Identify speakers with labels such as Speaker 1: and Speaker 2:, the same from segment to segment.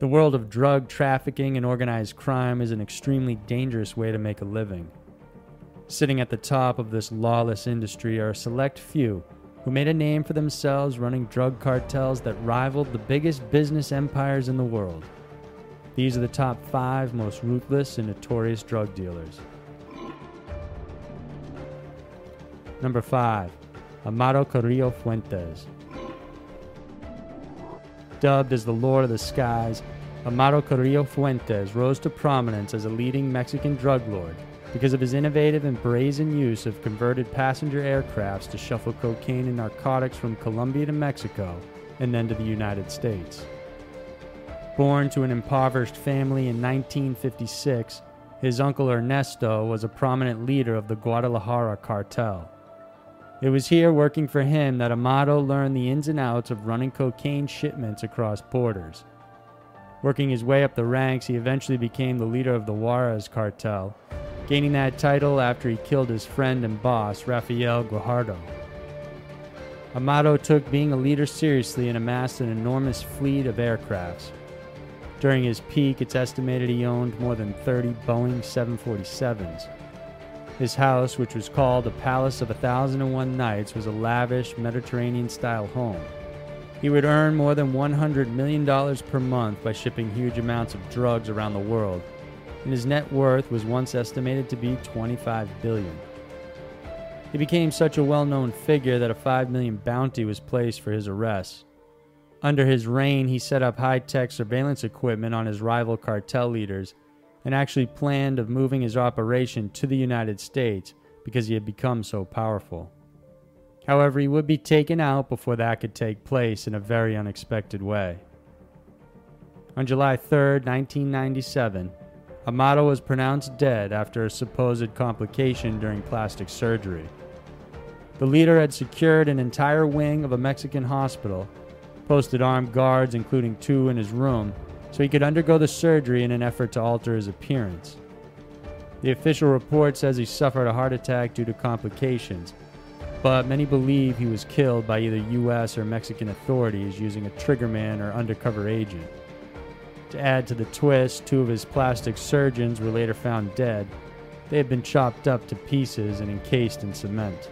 Speaker 1: The world of drug trafficking and organized crime is an extremely dangerous way to make a living. Sitting at the top of this lawless industry are a select few who made a name for themselves running drug cartels that rivaled the biggest business empires in the world. These are the top five most ruthless and notorious drug dealers. Number 5. Amado Carrillo Fuentes. Dubbed as the Lord of the Skies, Amado Carrillo Fuentes rose to prominence as a leading Mexican drug lord because of his innovative and brazen use of converted passenger aircrafts to shuffle cocaine and narcotics from Colombia to Mexico and then to the United States. Born to an impoverished family in 1956, his uncle Ernesto was a prominent leader of the Guadalajara cartel. It was here working for him that Amado learned the ins and outs of running cocaine shipments across borders. Working his way up the ranks, he eventually became the leader of the Juarez cartel, gaining that title after he killed his friend and boss, Rafael Guajardo. Amado took being a leader seriously and amassed an enormous fleet of aircrafts. During his peak, it's estimated he owned more than 30 Boeing 747s. His house, which was called the Palace of a Thousand and One Nights, was a lavish Mediterranean style home. He would earn more than $100 million per month by shipping huge amounts of drugs around the world, and his net worth was once estimated to be 25 billion. He became such a well-known figure that a 5 million bounty was placed for his arrest. Under his reign, he set up high-tech surveillance equipment on his rival cartel leaders and actually planned of moving his operation to the United States because he had become so powerful. However, he would be taken out before that could take place in a very unexpected way. On July 3, 1997, Amado was pronounced dead after a supposed complication during plastic surgery. The leader had secured an entire wing of a Mexican hospital, posted armed guards, including two in his room, so he could undergo the surgery in an effort to alter his appearance. The official report says he suffered a heart attack due to complications, but many believe he was killed by either US or Mexican authorities using a triggerman or undercover agent. To add to the twist, two of his plastic surgeons were later found dead. They had been chopped up to pieces and encased in cement.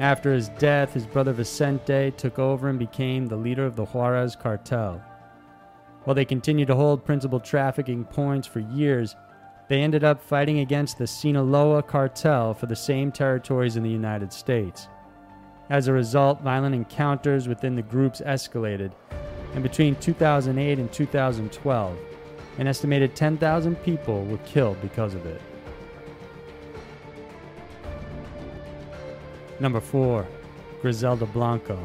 Speaker 1: After his death, his brother Vicente took over and became the leader of the Juarez cartel. While they continued to hold principal trafficking points for years, they ended up fighting against the Sinaloa cartel for the same territories in the United States. As a result, violent encounters within the groups escalated, and between 2008 and 2012, an estimated 10,000 people were killed because of it. Number 4. Griselda Blanco.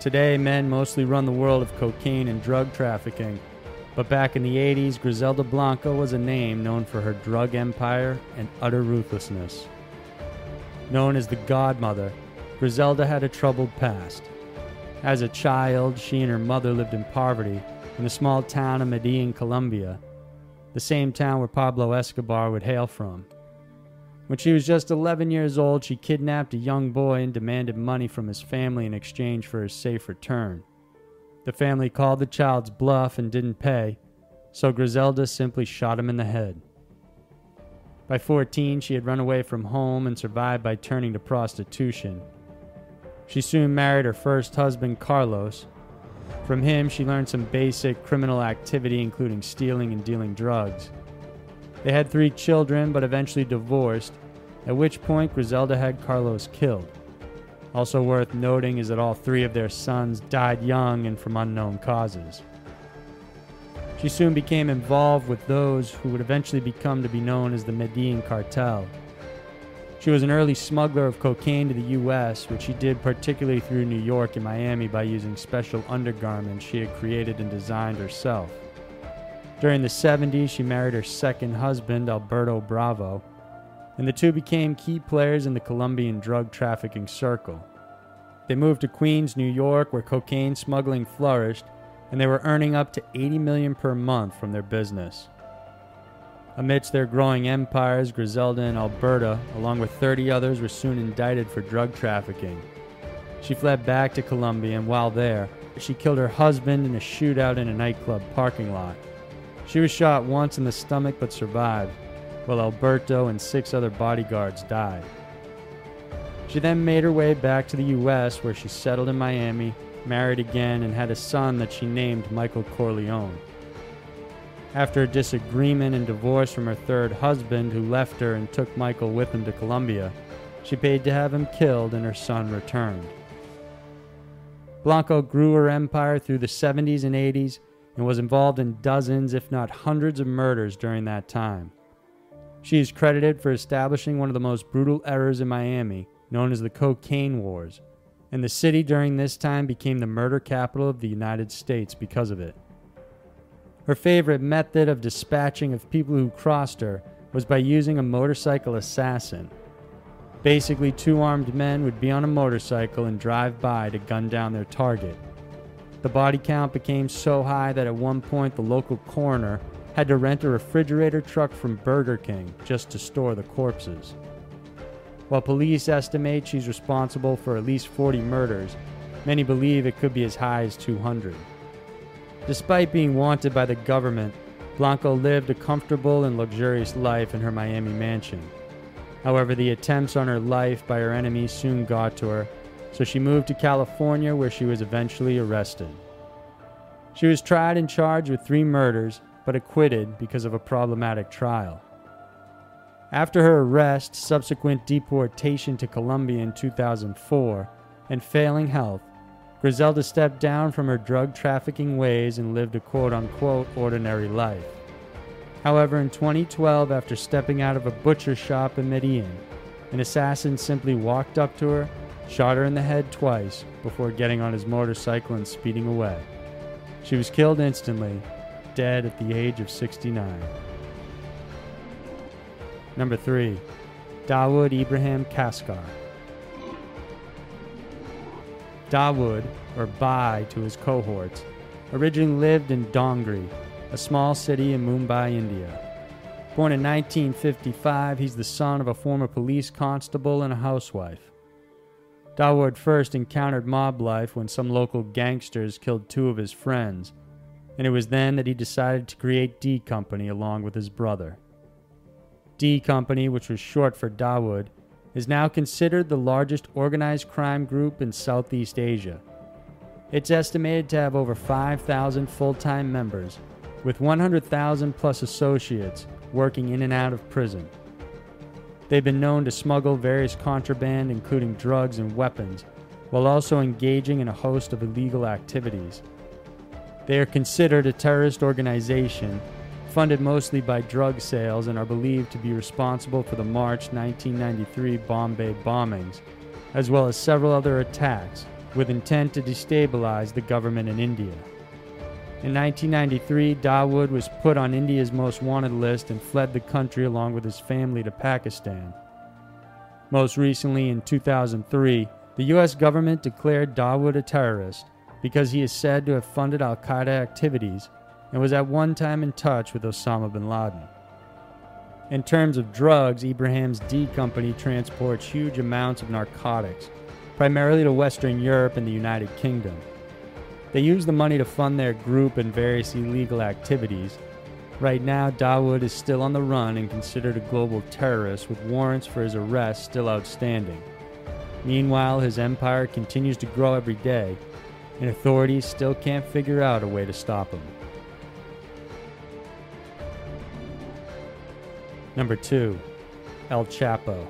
Speaker 1: Today, men mostly run the world of cocaine and drug trafficking, but back in the 80s, Griselda Blanco was a name known for her drug empire and utter ruthlessness. Known as the Godmother, Griselda had a troubled past. As a child, she and her mother lived in poverty in the small town of Medellin, Colombia, the same town where Pablo Escobar would hail from. When she was just 11 years old, she kidnapped a young boy and demanded money from his family in exchange for his safe return. The family called the child's bluff and didn't pay, so Griselda simply shot him in the head. By 14, she had run away from home and survived by turning to prostitution. She soon married her first husband, Carlos. From him, she learned some basic criminal activity, including stealing and dealing drugs. They had three children, but eventually divorced, at which point Griselda had Carlos killed. Also worth noting is that all three of their sons died young and from unknown causes. She soon became involved with those who would eventually become to be known as the Medellin Cartel. She was an early smuggler of cocaine to the U.S., which she did particularly through New York and Miami by using special undergarments she had created and designed herself. During the 70s, she married her second husband, Alberto Bravo, and the two became key players in the Colombian drug trafficking circle. They moved to Queens, New York, where cocaine smuggling flourished, and they were earning up to 80 million per month from their business. Amidst their growing empires, Griselda and Alberta, along with 30 others, were soon indicted for drug trafficking. She fled back to Colombia, and while there, she killed her husband in a shootout in a nightclub parking lot. She was shot once in the stomach but survived, while Alberto and six other bodyguards died. She then made her way back to the U.S., where she settled in Miami, married again, and had a son that she named Michael Corleone. After a disagreement and divorce from her third husband, who left her and took Michael with him to Colombia, she paid to have him killed and her son returned. Blanco grew her empire through the 70s and 80s and was involved in dozens, if not hundreds, of murders during that time. She is credited for establishing one of the most brutal eras in Miami, known as the Cocaine Wars, and the city during this time became the murder capital of the United States because of it. Her favorite method of dispatching of people who crossed her was by using a motorcycle assassin. Basically, two armed men would be on a motorcycle and drive by to gun down their target. The body count became so high that at one point the local coroner had to rent a refrigerator truck from Burger King just to store the corpses. While police estimate she's responsible for at least 40 murders, many believe it could be as high as 200. Despite being wanted by the government, Blanco lived a comfortable and luxurious life in her Miami mansion. However, the attempts on her life by her enemies soon got to her, so she moved to California where she was eventually arrested. She was tried and charged with three murders, but acquitted because of a problematic trial. After her arrest, subsequent deportation to Colombia in 2004, and failing health, Griselda stepped down from her drug trafficking ways and lived a quote unquote ordinary life. However, in 2012, after stepping out of a butcher shop in Medellin, an assassin simply walked up to her, shot her in the head twice before getting on his motorcycle and speeding away. She was killed instantly, dead at the age of 69. Number 3. Dawood Ibrahim Kaskar. Dawood, or Bhai to his cohorts, originally lived in Dongri, a small city in Mumbai, India. Born in 1955, he's the son of a former police constable and a housewife. Dawood first encountered mob life when some local gangsters killed two of his friends, and it was then that he decided to create D Company along with his brother. D Company, which was short for Dawood, is now considered the largest organized crime group in Southeast Asia. It's estimated to have over 5,000 full time members, with 100,000 plus associates working in and out of prison. They've been known to smuggle various contraband, including drugs and weapons, while also engaging in a host of illegal activities. They are considered a terrorist organization funded mostly by drug sales and are believed to be responsible for the March 1993 Bombay bombings, as well as several other attacks with intent to destabilize the government in India. In 1993, Dawood was put on India's most wanted list and fled the country along with his family to Pakistan. Most recently, in 2003, the U.S. government declared Dawood a terrorist because he is said to have funded Al Qaeda activities and was at one time in touch with Osama bin Laden. In terms of drugs, Ibrahim's D Company transports huge amounts of narcotics, primarily to Western Europe and the United Kingdom. They use the money to fund their group and various illegal activities. Right now, Dawood is still on the run and considered a global terrorist with warrants for his arrest still outstanding. Meanwhile, his empire continues to grow every day, and authorities still can't figure out a way to stop him. Number 2. El Chapo.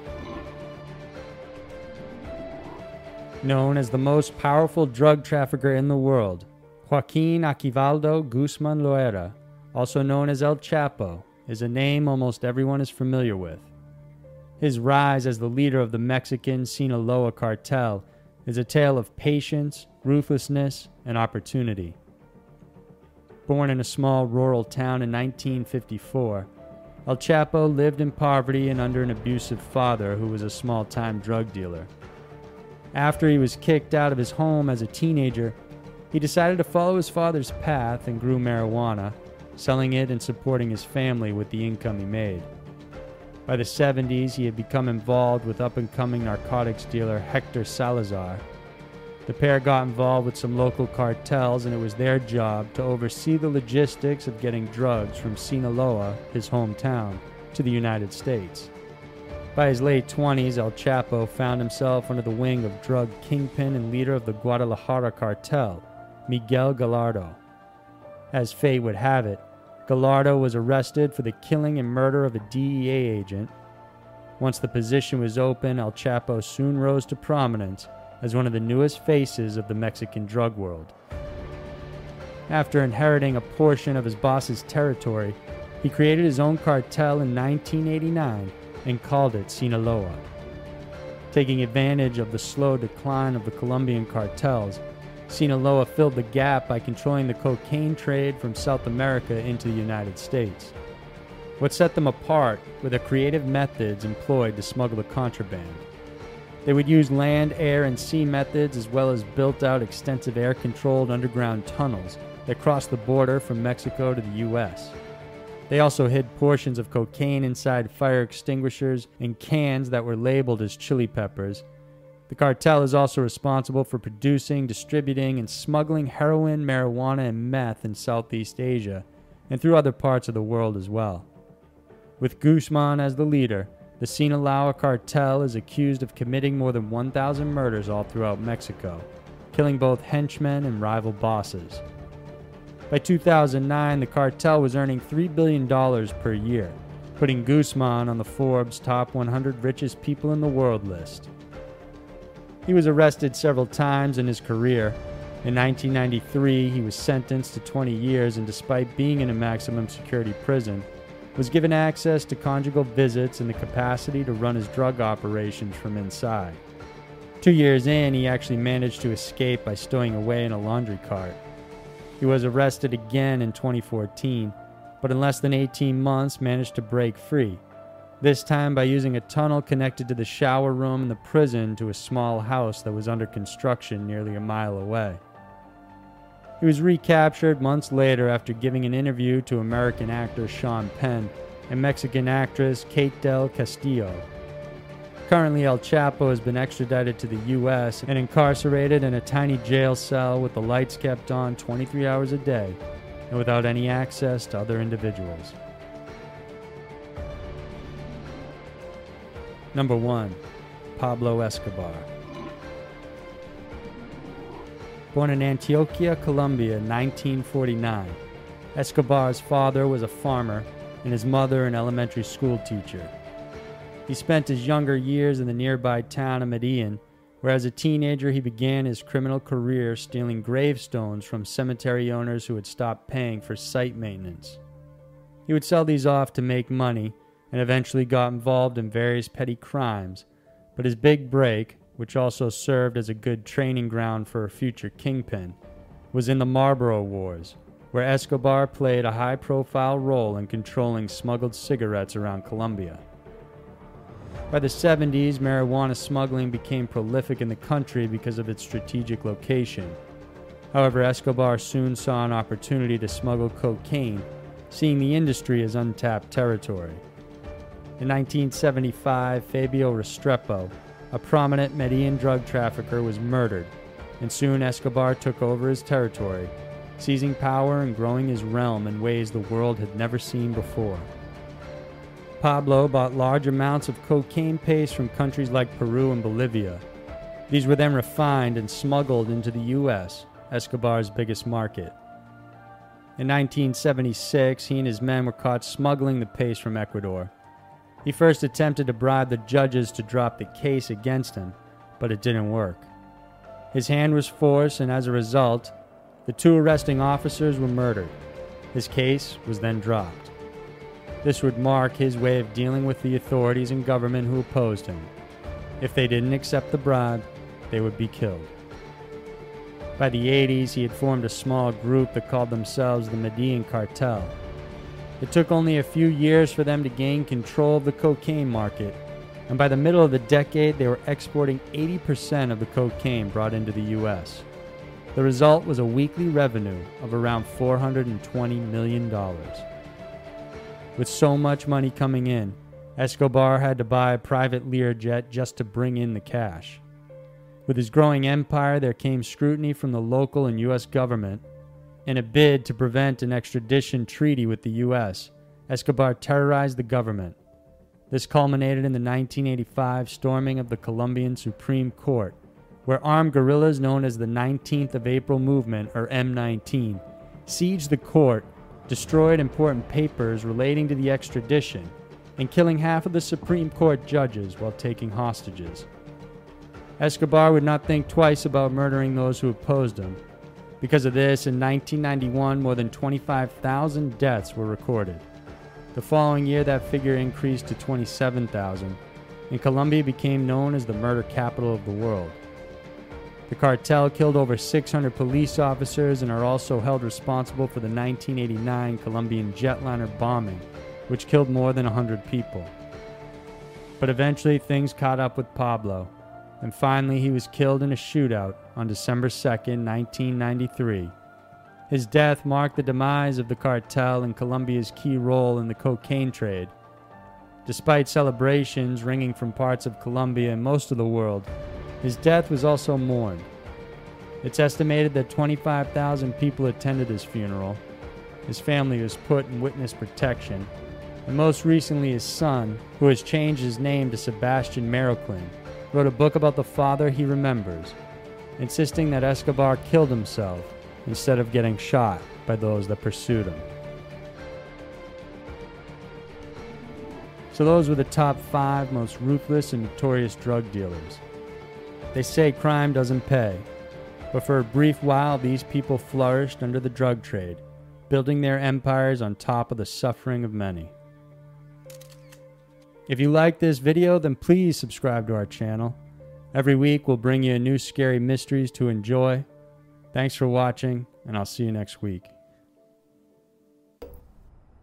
Speaker 1: Known as the most powerful drug trafficker in the world, Joaquin Archivaldo Guzman Loera, also known as El Chapo, is a name almost everyone is familiar with. His rise as the leader of the Mexican Sinaloa cartel is a tale of patience, ruthlessness, and opportunity. Born in a small rural town in 1954, El Chapo lived in poverty and under an abusive father who was a small time drug dealer. After he was kicked out of his home as a teenager, he decided to follow his father's path and grew marijuana, selling it and supporting his family with the income he made. By the 70s, he had become involved with up and coming narcotics dealer Hector Salazar. The pair got involved with some local cartels, and it was their job to oversee the logistics of getting drugs from Sinaloa, his hometown, to the United States. By his late 20s, El Chapo found himself under the wing of drug kingpin and leader of the Guadalajara cartel, Miguel Gallardo. As fate would have it, Gallardo was arrested for the killing and murder of a DEA agent. Once the position was open, El Chapo soon rose to prominence as one of the newest faces of the Mexican drug world. After inheriting a portion of his boss's territory, he created his own cartel in 1989 and called it Sinaloa. Taking advantage of the slow decline of the Colombian cartels, Sinaloa filled the gap by controlling the cocaine trade from South America into the United States. What set them apart were the creative methods employed to smuggle the contraband. They would use land, air, and sea methods as well as built out extensive air controlled underground tunnels that crossed the border from Mexico to the U.S. They also hid portions of cocaine inside fire extinguishers and cans that were labeled as chili peppers. The cartel is also responsible for producing, distributing, and smuggling heroin, marijuana, and meth in Southeast Asia and through other parts of the world as well. With Guzman as the leader, the Sinaloa cartel is accused of committing more than 1,000 murders all throughout Mexico, killing both henchmen and rival bosses. By 2009, the cartel was earning $3 billion per year, putting Guzman on the Forbes top 100 richest people in the world list. He was arrested several times in his career. In 1993, he was sentenced to 20 years, and despite being in a maximum security prison, was given access to conjugal visits and the capacity to run his drug operations from inside. Two years in, he actually managed to escape by stowing away in a laundry cart. He was arrested again in 2014, but in less than 18 months managed to break free, this time by using a tunnel connected to the shower room in the prison to a small house that was under construction nearly a mile away. He was recaptured months later after giving an interview to American actor Sean Penn and Mexican actress Kate Del Castillo. Currently, El Chapo has been extradited to the U.S. and incarcerated in a tiny jail cell with the lights kept on 23 hours a day and without any access to other individuals. Number 1 Pablo Escobar. Born in Antioquia, Colombia in 1949, Escobar's father was a farmer and his mother an elementary school teacher. He spent his younger years in the nearby town of Medellin, where as a teenager he began his criminal career stealing gravestones from cemetery owners who had stopped paying for site maintenance. He would sell these off to make money and eventually got involved in various petty crimes, but his big break, which also served as a good training ground for a future kingpin, was in the Marlboro Wars, where Escobar played a high profile role in controlling smuggled cigarettes around Colombia. By the 70s, marijuana smuggling became prolific in the country because of its strategic location. However, Escobar soon saw an opportunity to smuggle cocaine, seeing the industry as untapped territory. In 1975, Fabio Restrepo, a prominent Medellin drug trafficker, was murdered, and soon Escobar took over his territory, seizing power and growing his realm in ways the world had never seen before. Pablo bought large amounts of cocaine paste from countries like Peru and Bolivia. These were then refined and smuggled into the U.S., Escobar's biggest market. In 1976, he and his men were caught smuggling the paste from Ecuador. He first attempted to bribe the judges to drop the case against him, but it didn't work. His hand was forced, and as a result, the two arresting officers were murdered. His case was then dropped. This would mark his way of dealing with the authorities and government who opposed him. If they didn't accept the bribe, they would be killed. By the 80s, he had formed a small group that called themselves the Medellin Cartel. It took only a few years for them to gain control of the cocaine market, and by the middle of the decade, they were exporting 80% of the cocaine brought into the U.S. The result was a weekly revenue of around $420 million. With so much money coming in, Escobar had to buy a private Learjet just to bring in the cash. With his growing empire, there came scrutiny from the local and U.S. government. In a bid to prevent an extradition treaty with the U.S., Escobar terrorized the government. This culminated in the 1985 storming of the Colombian Supreme Court, where armed guerrillas known as the 19th of April Movement, or M19, sieged the court, destroyed important papers relating to the extradition, and killing half of the Supreme Court judges while taking hostages. Escobar would not think twice about murdering those who opposed him. Because of this, in 1991, more than 25,000 deaths were recorded. The following year, that figure increased to 27,000, and Colombia became known as the murder capital of the world. The cartel killed over 600 police officers and are also held responsible for the 1989 Colombian jetliner bombing, which killed more than 100 people. But eventually, things caught up with Pablo, and finally, he was killed in a shootout on December 2, 1993 his death marked the demise of the cartel and Colombia's key role in the cocaine trade. Despite celebrations ringing from parts of Colombia and most of the world, his death was also mourned. It's estimated that 25,000 people attended his funeral. His family was put in witness protection, and most recently his son, who has changed his name to Sebastian Marroquin, wrote a book about the father he remembers, insisting that Escobar killed himself instead of getting shot by those that pursued him. So, those were the top five most ruthless and notorious drug dealers. They say crime doesn't pay, but for a brief while, these people flourished under the drug trade, building their empires on top of the suffering of many. If you like this video, then please subscribe to our channel. Every week, we'll bring you new scary mysteries to enjoy Thanks for watching, and I'll see you next week.